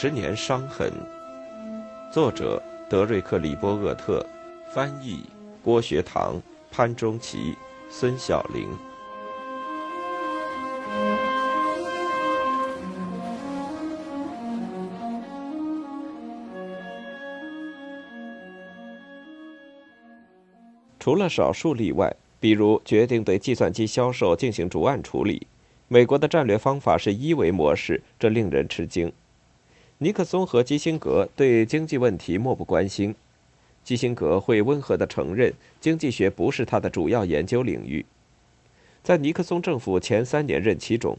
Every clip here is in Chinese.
十年伤痕，作者德瑞克·里波厄特，翻译郭学堂、潘中奇、孙晓玲。除了少数例外，比如决定对计算机销售进行逐案处理，美国的战略方法是一维模式，这令人吃惊。尼克松和基辛格对经济问题漠不关心，基辛格会温和地承认经济学不是他的主要研究领域。在尼克松政府前三年任期中，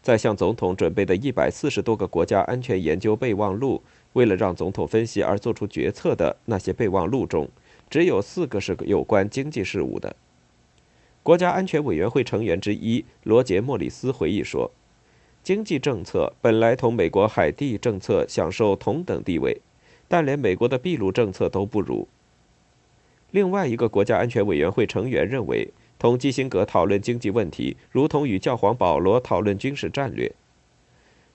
在向总统准备的一百四十多个国家安全研究备忘录，为了让总统分析而做出决策的那些备忘录中，只有四个是有关经济事务的。国家安全委员会成员之一罗杰·莫里斯回忆说。经济政策本来同美国海地政策享受同等地位，但连美国的秘鲁政策都不如。另外一个国家安全委员会成员认为，同基辛格讨论经济问题，如同与教皇保罗讨论军事战略。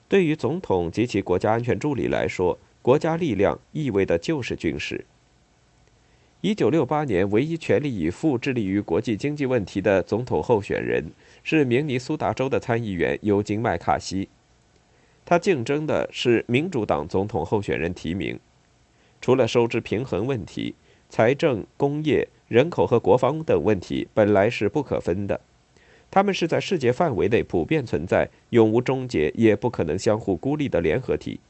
对于总统及其国家安全助理来说，国家力量意味的就是军事。一九六八年，唯一全力以赴致力于国际经济问题的总统候选人是明尼苏达州的参议员尤金·麦卡锡。他竞争的是民主党总统候选人提名。除了收支平衡问题，财政、工业、人口和国防等问题本来是不可分的，他们是在世界范围内普遍存在、永无终结也不可能相互孤立的联合体。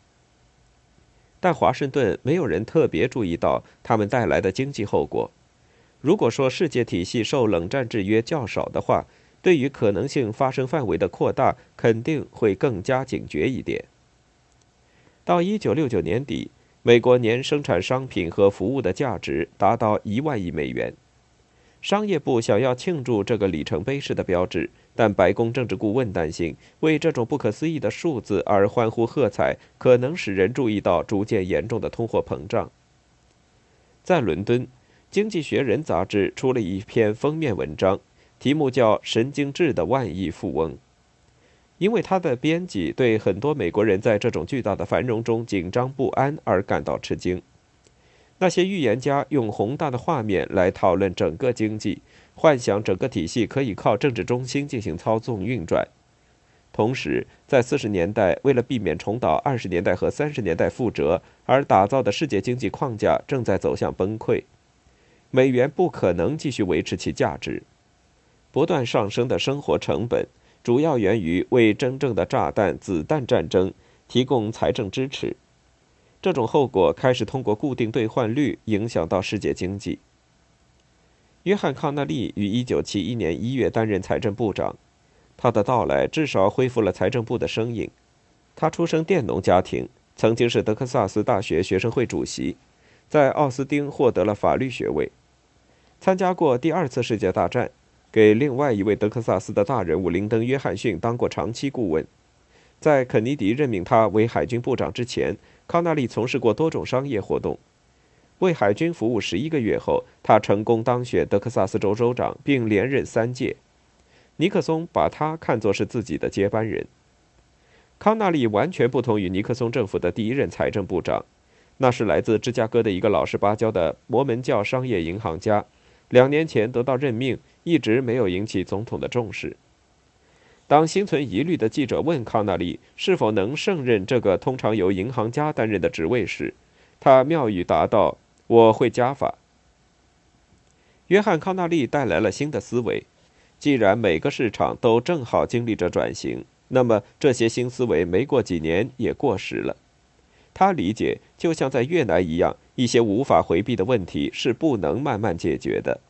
但华盛顿没有人特别注意到他们带来的经济后果。如果说世界体系受冷战制约较少的话，对于可能性发生范围的扩大，肯定会更加警觉一点。到一九六九年底，美国年生产商品和服务的价值达到一万亿美元。商业部想要庆祝这个里程碑式的标志。但白宫政治顾问担心，为这种不可思议的数字而欢呼喝彩，可能使人注意到逐渐严重的通货膨胀。在伦敦，《经济学人》杂志出了一篇封面文章，题目叫《神经质的万亿富翁》，因为他的编辑对很多美国人在这种巨大的繁荣中紧张不安而感到吃惊。那些预言家用宏大的画面来讨论整个经济。幻想整个体系可以靠政治中心进行操纵运转，同时在四十年代为了避免重蹈二十年代和三十年代覆辙而打造的世界经济框架正在走向崩溃，美元不可能继续维持其价值，不断上升的生活成本主要源于为真正的炸弹子弹战争提供财政支持，这种后果开始通过固定兑换率影响到世界经济。约翰·康纳利于1971年1月担任财政部长，他的到来至少恢复了财政部的声音。他出生佃农家庭，曾经是德克萨斯大学学生会主席，在奥斯汀获得了法律学位，参加过第二次世界大战，给另外一位德克萨斯的大人物林登·约翰逊当过长期顾问。在肯尼迪任命他为海军部长之前，康纳利从事过多种商业活动。为海军服务十一个月后，他成功当选德克萨斯州州长，并连任三届。尼克松把他看作是自己的接班人。康纳利完全不同于尼克松政府的第一任财政部长，那是来自芝加哥的一个老实巴交的摩门教商业银行家。两年前得到任命，一直没有引起总统的重视。当心存疑虑的记者问康纳利是否能胜任这个通常由银行家担任的职位时，他妙语答道。我会加法。约翰·康纳利带来了新的思维。既然每个市场都正好经历着转型，那么这些新思维没过几年也过时了。他理解，就像在越南一样，一些无法回避的问题是不能慢慢解决的。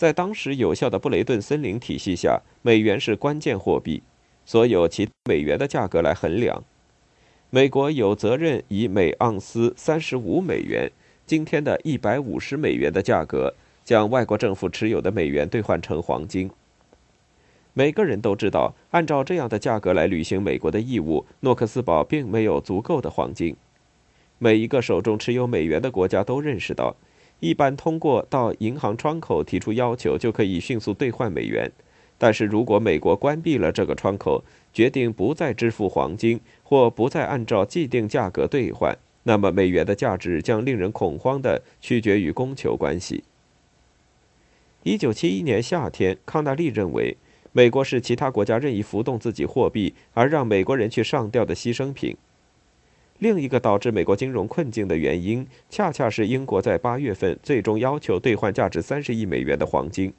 在当时有效的布雷顿森林体系下，美元是关键货币，所有其美元的价格来衡量。美国有责任以每盎司三十五美元。今天的一百五十美元的价格，将外国政府持有的美元兑换成黄金。每个人都知道，按照这样的价格来履行美国的义务，诺克斯堡并没有足够的黄金。每一个手中持有美元的国家都认识到，一般通过到银行窗口提出要求就可以迅速兑换美元。但是如果美国关闭了这个窗口，决定不再支付黄金或不再按照既定价格兑换，那么美元的价值将令人恐慌地取决于供求关系。一九七一年夏天，康纳利认为，美国是其他国家任意浮动自己货币而让美国人去上吊的牺牲品。另一个导致美国金融困境的原因，恰恰是英国在八月份最终要求兑换价值三十亿美元的黄金。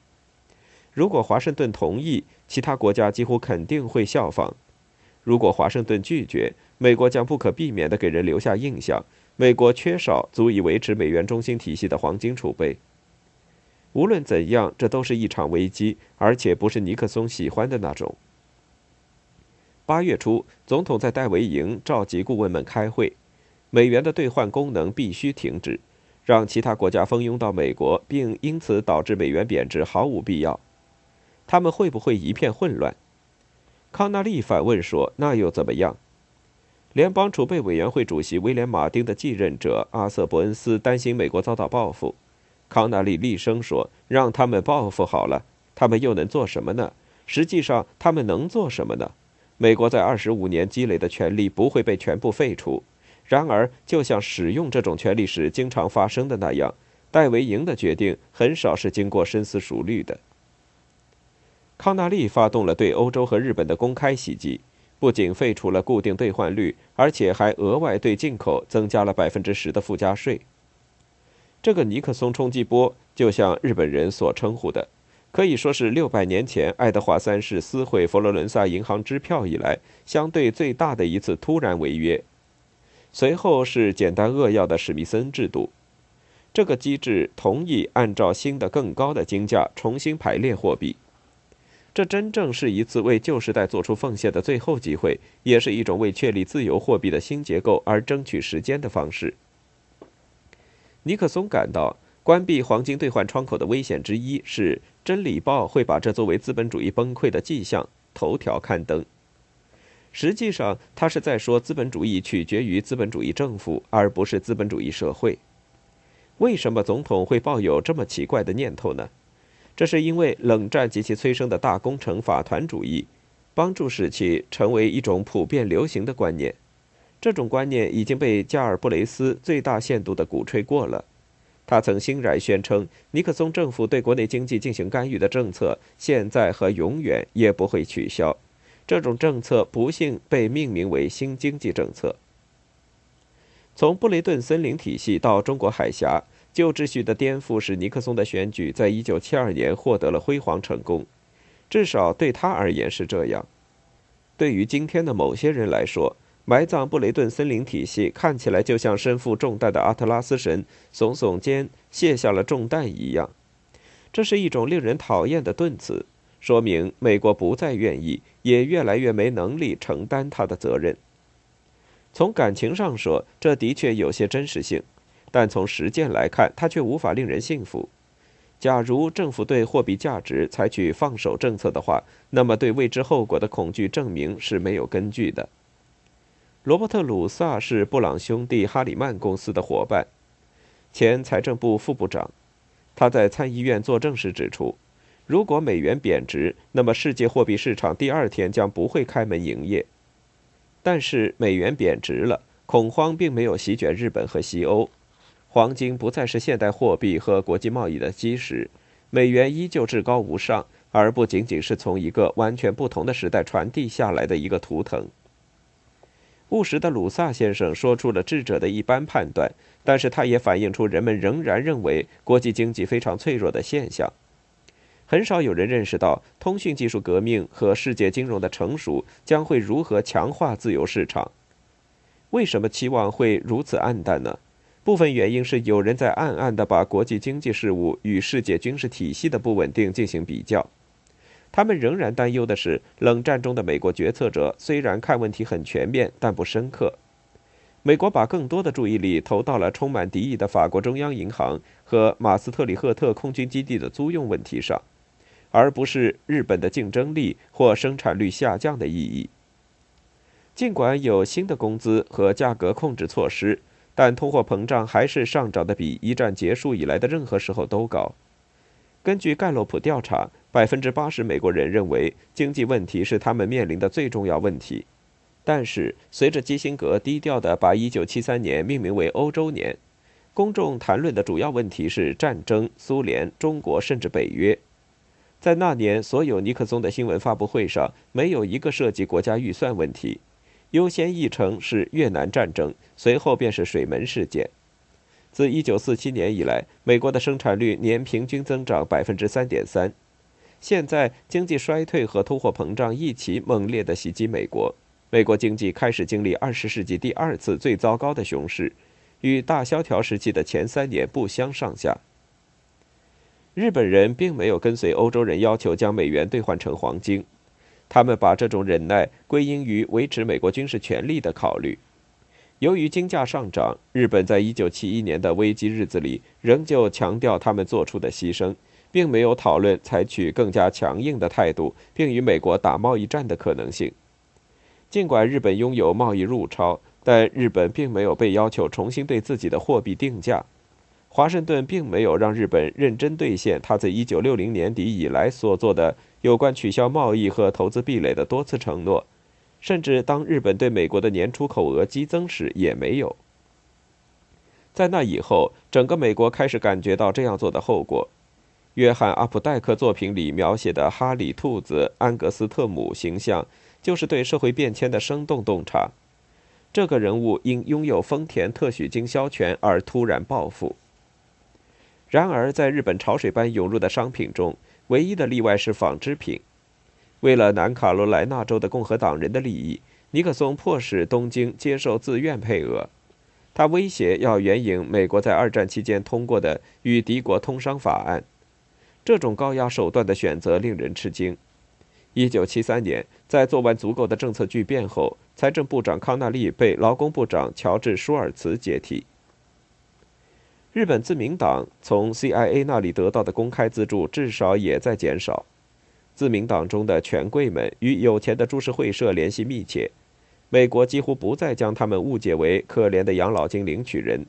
如果华盛顿同意，其他国家几乎肯定会效仿；如果华盛顿拒绝，美国将不可避免地给人留下印象：美国缺少足以维持美元中心体系的黄金储备。无论怎样，这都是一场危机，而且不是尼克松喜欢的那种。八月初，总统在戴维营召集顾问们开会，美元的兑换功能必须停止，让其他国家蜂拥到美国，并因此导致美元贬值毫无必要。他们会不会一片混乱？康纳利反问说：“那又怎么样？”联邦储备委员会主席威廉·马丁的继任者阿瑟·伯恩斯担心美国遭到报复。康纳利厉声说：“让他们报复好了，他们又能做什么呢？实际上，他们能做什么呢？美国在二十五年积累的权力不会被全部废除。然而，就像使用这种权力时经常发生的那样，戴维营的决定很少是经过深思熟虑的。康纳利发动了对欧洲和日本的公开袭击，不仅废除了固定兑换率，而且还额外对进口增加了百分之十的附加税。”这个尼克松冲击波，就像日本人所称呼的，可以说是六百年前爱德华三世撕毁佛罗伦萨银行支票以来相对最大的一次突然违约。随后是简单扼要的史密森制度，这个机制同意按照新的更高的金价重新排列货币。这真正是一次为旧时代做出奉献的最后机会，也是一种为确立自由货币的新结构而争取时间的方式。尼克松感到，关闭黄金兑换窗口的危险之一是，《真理报》会把这作为资本主义崩溃的迹象头条刊登。实际上，他是在说资本主义取决于资本主义政府，而不是资本主义社会。为什么总统会抱有这么奇怪的念头呢？这是因为冷战及其催生的大工程法团主义，帮助使其成为一种普遍流行的观念。这种观念已经被加尔布雷斯最大限度地鼓吹过了。他曾欣然宣称，尼克松政府对国内经济进行干预的政策，现在和永远也不会取消。这种政策不幸被命名为“新经济政策”。从布雷顿森林体系到中国海峡，旧秩序的颠覆使尼克松的选举在一九七二年获得了辉煌成功，至少对他而言是这样。对于今天的某些人来说，埋葬布雷顿森林体系看起来就像身负重担的阿特拉斯神耸耸肩卸下了重担一样，这是一种令人讨厌的顿词，说明美国不再愿意，也越来越没能力承担他的责任。从感情上说，这的确有些真实性，但从实践来看，它却无法令人信服。假如政府对货币价值采取放手政策的话，那么对未知后果的恐惧证明是没有根据的。罗伯特·鲁萨是布朗兄弟哈里曼公司的伙伴，前财政部副部长。他在参议院作证时指出，如果美元贬值，那么世界货币市场第二天将不会开门营业。但是美元贬值了，恐慌并没有席卷日本和西欧，黄金不再是现代货币和国际贸易的基石，美元依旧至高无上，而不仅仅是从一个完全不同的时代传递下来的一个图腾。务实的鲁萨先生说出了智者的一般判断，但是他也反映出人们仍然认为国际经济非常脆弱的现象。很少有人认识到通讯技术革命和世界金融的成熟将会如何强化自由市场。为什么期望会如此黯淡呢？部分原因是有人在暗暗地把国际经济事务与世界军事体系的不稳定进行比较。他们仍然担忧的是，冷战中的美国决策者虽然看问题很全面，但不深刻。美国把更多的注意力投到了充满敌意的法国中央银行和马斯特里赫特空军基地的租用问题上，而不是日本的竞争力或生产率下降的意义。尽管有新的工资和价格控制措施，但通货膨胀还是上涨的比一战结束以来的任何时候都高。根据盖洛普调查，百分之八十美国人认为经济问题是他们面临的最重要问题。但是，随着基辛格低调地把1973年命名为欧洲年，公众谈论的主要问题是战争、苏联、中国，甚至北约。在那年，所有尼克松的新闻发布会上，没有一个涉及国家预算问题，优先议程是越南战争，随后便是水门事件。自1947年以来，美国的生产率年平均增长百分之三点三。现在，经济衰退和通货膨胀一起猛烈地袭击美国。美国经济开始经历二十世纪第二次最糟糕的熊市，与大萧条时期的前三年不相上下。日本人并没有跟随欧洲人要求将美元兑换成黄金，他们把这种忍耐归因于维持美国军事权力的考虑。由于金价上涨，日本在一九七一年的危机日子里仍旧强调他们做出的牺牲，并没有讨论采取更加强硬的态度，并与美国打贸易战的可能性。尽管日本拥有贸易入超，但日本并没有被要求重新对自己的货币定价。华盛顿并没有让日本认真兑现他在1960年底以来所做的有关取消贸易和投资壁垒的多次承诺，甚至当日本对美国的年出口额激增时也没有。在那以后，整个美国开始感觉到这样做的后果。约翰·阿普戴克作品里描写的哈里兔子安格斯特姆形象。就是对社会变迁的生动洞察。这个人物因拥有丰田特许经销权而突然暴富。然而，在日本潮水般涌入的商品中，唯一的例外是纺织品。为了南卡罗来纳州的共和党人的利益，尼克松迫使东京接受自愿配额。他威胁要援引美国在二战期间通过的与敌国通商法案。这种高压手段的选择令人吃惊。一九七三年，在做完足够的政策巨变后，财政部长康纳利被劳工部长乔治舒尔茨接替。日本自民党从 CIA 那里得到的公开资助至少也在减少。自民党中的权贵们与有钱的株式会社联系密切，美国几乎不再将他们误解为可怜的养老金领取人。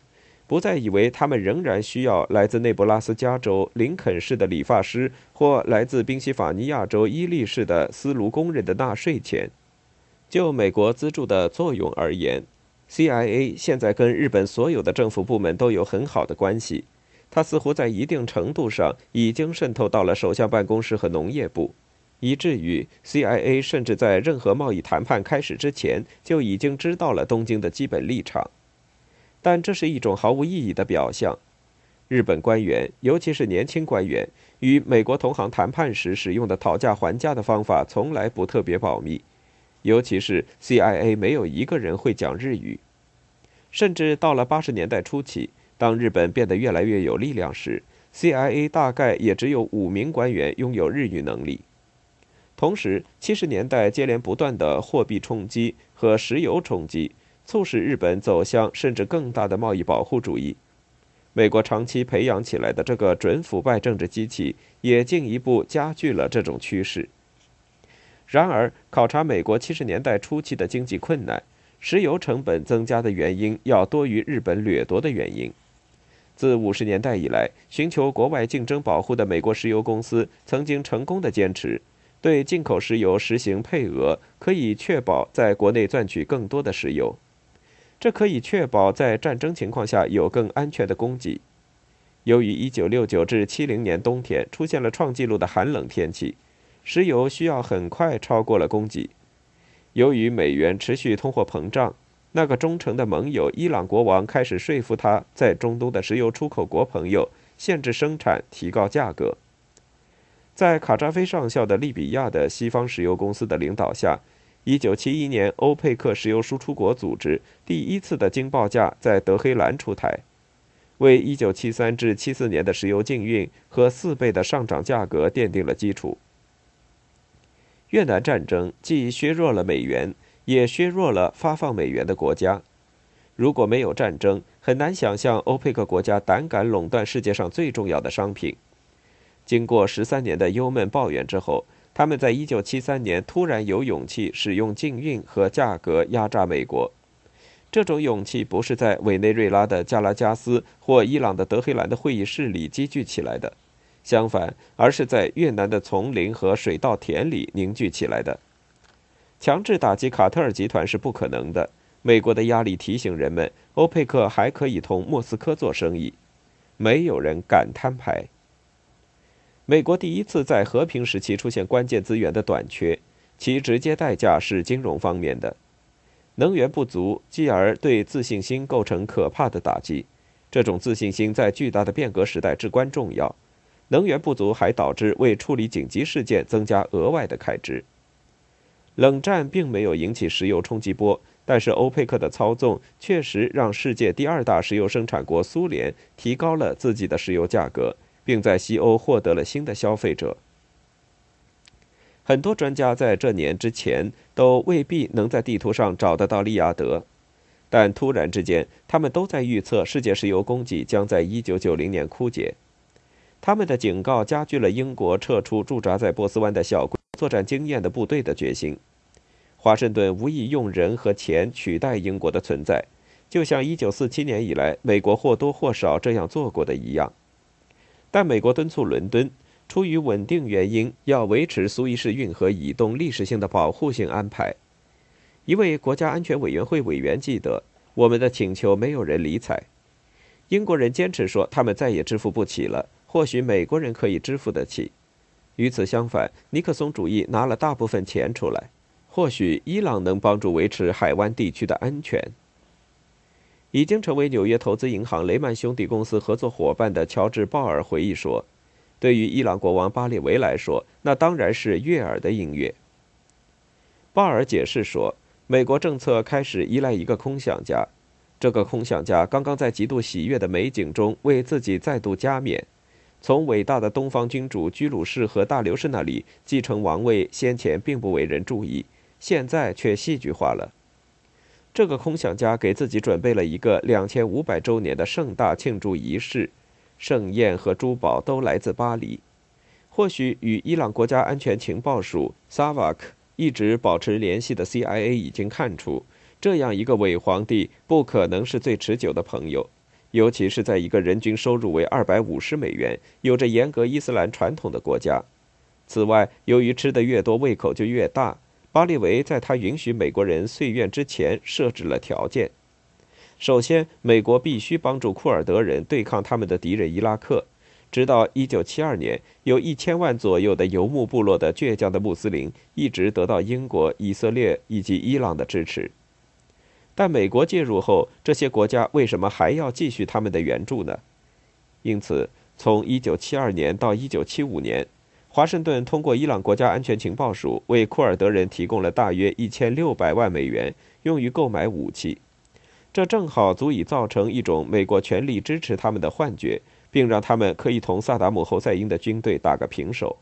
不再以为他们仍然需要来自内布拉斯加州林肯市的理发师或来自宾夕法尼亚州伊利市的丝炉工人的纳税钱。就美国资助的作用而言，CIA 现在跟日本所有的政府部门都有很好的关系。它似乎在一定程度上已经渗透到了首相办公室和农业部，以至于 CIA 甚至在任何贸易谈判开始之前就已经知道了东京的基本立场。但这是一种毫无意义的表象。日本官员，尤其是年轻官员，与美国同行谈判时使用的讨价还价的方法从来不特别保密。尤其是 CIA 没有一个人会讲日语。甚至到了八十年代初期，当日本变得越来越有力量时，CIA 大概也只有五名官员拥有日语能力。同时，七十年代接连不断的货币冲击和石油冲击。促使日本走向甚至更大的贸易保护主义。美国长期培养起来的这个准腐败政治机器，也进一步加剧了这种趋势。然而，考察美国七十年代初期的经济困难，石油成本增加的原因要多于日本掠夺的原因。自五十年代以来，寻求国外竞争保护的美国石油公司曾经成功的坚持。对进口石油实行配额，可以确保在国内赚取更多的石油。这可以确保在战争情况下有更安全的供给。由于1969至70年冬天出现了创纪录的寒冷天气，石油需要很快超过了供给。由于美元持续通货膨胀，那个忠诚的盟友伊朗国王开始说服他在中东的石油出口国朋友限制生产、提高价格。在卡扎菲上校的利比亚的西方石油公司的领导下。一九七一年，欧佩克石油输出国组织第一次的经报价在德黑兰出台，为一九七三至七四年的石油禁运和四倍的上涨价格奠定了基础。越南战争既削弱了美元，也削弱了发放美元的国家。如果没有战争，很难想象欧佩克国家胆敢垄断世界上最重要的商品。经过十三年的忧闷抱怨之后。他们在一九七三年突然有勇气使用禁运和价格压榨美国，这种勇气不是在委内瑞拉的加拉加斯或伊朗的德黑兰的会议室里积聚起来的，相反，而是在越南的丛林和水稻田里凝聚起来的。强制打击卡特尔集团是不可能的。美国的压力提醒人们，欧佩克还可以同莫斯科做生意。没有人敢摊牌。美国第一次在和平时期出现关键资源的短缺，其直接代价是金融方面的。能源不足，继而对自信心构成可怕的打击。这种自信心在巨大的变革时代至关重要。能源不足还导致为处理紧急事件增加额外的开支。冷战并没有引起石油冲击波，但是欧佩克的操纵确实让世界第二大石油生产国苏联提高了自己的石油价格，并在西欧获得了新的消费者。很多专家在这年之前都未必能在地图上找得到利雅得。但突然之间，他们都在预测世界石油供给将在1990年枯竭。他们的警告加剧了英国撤出驻扎在波斯湾的小作战经验的部队的决心。华盛顿无意用人和钱取代英国的存在，就像1947年以来美国或多或少这样做过的一样。但美国敦促伦敦，出于稳定原因，要维持苏伊士运河以东历史性的保护性安排。一位国家安全委员会委员记得，我们的请求没有人理睬。英国人坚持说，他们再也支付不起了。或许美国人可以支付得起。与此相反，尼克松主义拿了大部分钱出来。或许伊朗能帮助维持海湾地区的安全。已经成为纽约投资银行雷曼兄弟公司合作伙伴的乔治·鲍尔回忆说：“对于伊朗国王巴列维来说，那当然是悦耳的音乐。”鲍尔解释说。美国政策开始依赖一个空想家，这个空想家刚刚在极度喜悦的美景中为自己再度加冕，从伟大的东方君主居鲁士和大流士那里继承王位，先前并不为人注意，现在却戏剧化了。这个空想家给自己准备了一个两千五百周年的盛大庆祝仪式，盛宴和珠宝都来自巴黎，或许与伊朗国家安全情报署 SAVAK。一直保持联系的 CIA 已经看出，这样一个伪皇帝不可能是最持久的朋友，尤其是在一个人均收入为二百五十美元、有着严格伊斯兰传统的国家。此外，由于吃得越多，胃口就越大，巴利维在他允许美国人遂愿之前设置了条件：首先，美国必须帮助库尔德人对抗他们的敌人伊拉克。直到1972年，有一千万左右的游牧部落的倔强的穆斯林一直得到英国、以色列以及伊朗的支持。但美国介入后，这些国家为什么还要继续他们的援助呢？因此，从1972年到1975年，华盛顿通过伊朗国家安全情报署为库尔德人提供了大约1600万美元，用于购买武器。这正好足以造成一种美国全力支持他们的幻觉。并让他们可以同萨达姆侯赛因的军队打个平手。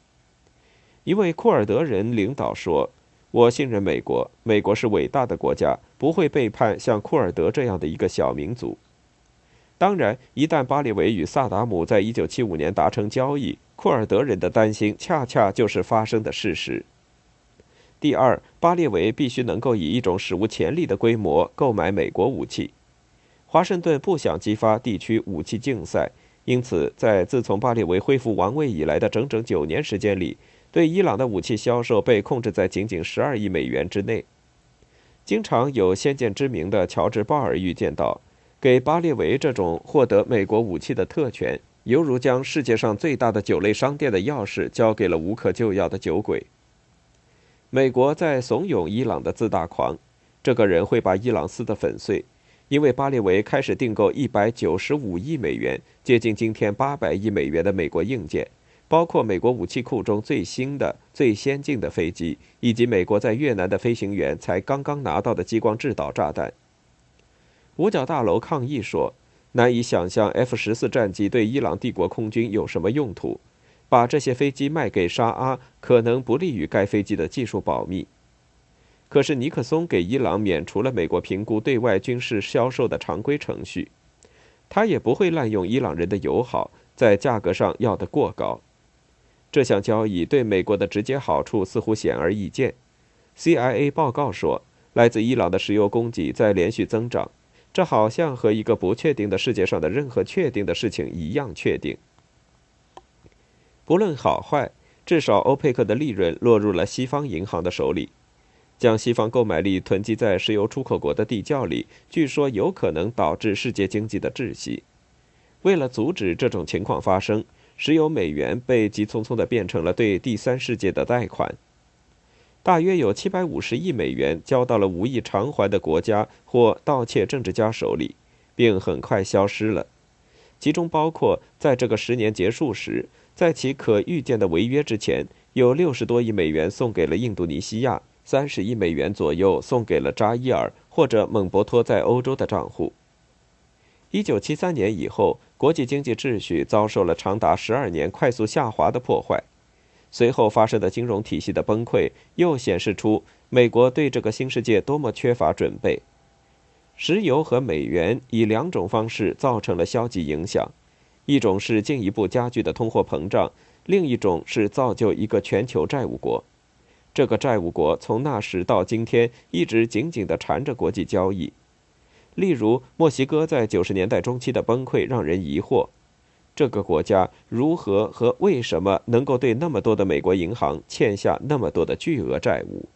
一位库尔德人领导说：“我信任美国，美国是伟大的国家，不会背叛像库尔德这样的一个小民族。”当然，一旦巴列维与萨达姆在一九七五年达成交易，库尔德人的担心恰恰就是发生的事实。第二，巴列维必须能够以一种史无前例的规模购买美国武器。华盛顿不想激发地区武器竞赛。因此，在自从巴列维恢复王位以来的整整九年时间里，对伊朗的武器销售被控制在仅仅十二亿美元之内。经常有先见之明的乔治·鲍尔预见到，给巴列维这种获得美国武器的特权，犹如将世界上最大的酒类商店的钥匙交给了无可救药的酒鬼。美国在怂恿伊朗的自大狂，这个人会把伊朗撕得粉碎。因为巴列维开始订购一百九十五亿美元，接近今天八百亿美元的美国硬件，包括美国武器库中最新的、最先进的飞机，以及美国在越南的飞行员才刚刚拿到的激光制导炸弹。五角大楼抗议说：“难以想象 F 十四战机对伊朗帝国空军有什么用途，把这些飞机卖给沙阿可能不利于该飞机的技术保密。”可是尼克松给伊朗免除了美国评估对外军事销售的常规程序，他也不会滥用伊朗人的友好，在价格上要得过高。这项交易对美国的直接好处似乎显而易见。CIA 报告说，来自伊朗的石油供给在连续增长，这好像和一个不确定的世界上的任何确定的事情一样确定。不论好坏，至少欧佩克的利润落入了西方银行的手里。将西方购买力囤积在石油出口国的地窖里，据说有可能导致世界经济的窒息。为了阻止这种情况发生，石油美元被急匆匆地变成了对第三世界的贷款。大约有七百五十亿美元交到了无意偿还的国家或盗窃政治家手里，并很快消失了。其中包括在这个十年结束时，在其可预见的违约之前，有六十多亿美元送给了印度尼西亚。三十亿美元左右送给了扎伊尔或者蒙博托在欧洲的账户。一九七三年以后，国际经济秩序遭受了长达十二年快速下滑的破坏。随后发生的金融体系的崩溃，又显示出美国对这个新世界多么缺乏准备。石油和美元以两种方式造成了消极影响：一种是进一步加剧的通货膨胀，另一种是造就一个全球债务国。这个债务国从那时到今天一直紧紧地缠着国际交易。例如，墨西哥在九十年代中期的崩溃让人疑惑：这个国家如何和为什么能够对那么多的美国银行欠下那么多的巨额债务？